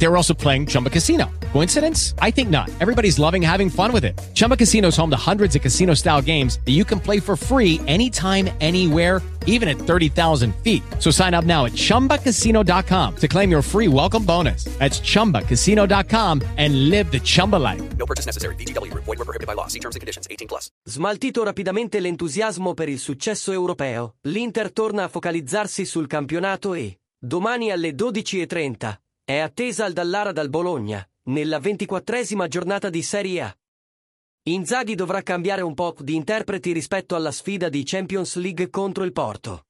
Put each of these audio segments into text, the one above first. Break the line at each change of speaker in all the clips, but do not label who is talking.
They were also playing Chumba Casino. Coincidence? I think not. Everybody's loving having fun with it. Chumba Casino is home to hundreds of casino style games that you can play for free anytime, anywhere, even at 30,000 feet. So sign up now at chumbacasino.com to claim your free welcome bonus. That's chumbacasino.com and live the Chumba life.
No purchase necessary. VGW Void were prohibited by law. See terms and conditions. 18 plus.
Smaltito rapidamente l'entusiasmo per il successo europeo, l'Inter torna a focalizzarsi sul campionato e, domani alle 12.30, è attesa al Dallara dal Bologna, nella ventiquattresima giornata di Serie A. Inzaghi dovrà cambiare un po' di interpreti rispetto alla sfida di Champions League contro il Porto.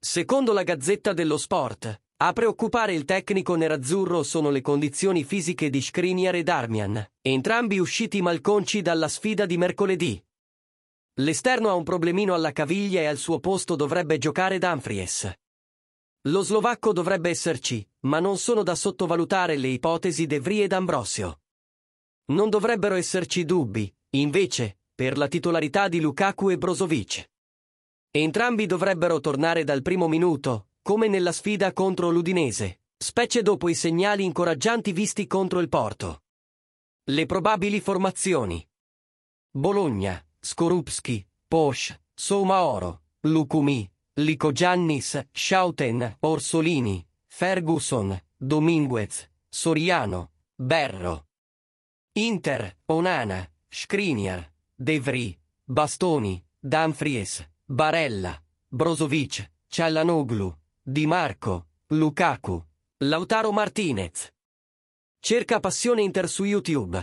Secondo la Gazzetta dello Sport, a preoccupare il tecnico nerazzurro sono le condizioni fisiche di Skriniar e Darmian, entrambi usciti malconci dalla sfida di mercoledì. L'esterno ha un problemino alla caviglia e al suo posto dovrebbe giocare Dumfries. Lo slovacco dovrebbe esserci, ma non sono da sottovalutare le ipotesi De Vries ed Ambrosio. Non dovrebbero esserci dubbi, invece, per la titolarità di Lukaku e Brozovic. Entrambi dovrebbero tornare dal primo minuto, come nella sfida contro l'Udinese, specie dopo i segnali incoraggianti visti contro il Porto. Le probabili formazioni. Bologna, Skorupski, Posch, Somaoro, Lukumi, Lico Giannis, Schauten, Orsolini, Ferguson, Dominguez, Soriano, Berro. Inter, Onana, Skriniar, De Vries, Bastoni, Dumfries, Barella, Brozovic, Cialanoglu, Di Marco, Lukaku, Lautaro Martinez. Cerca Passione Inter su YouTube.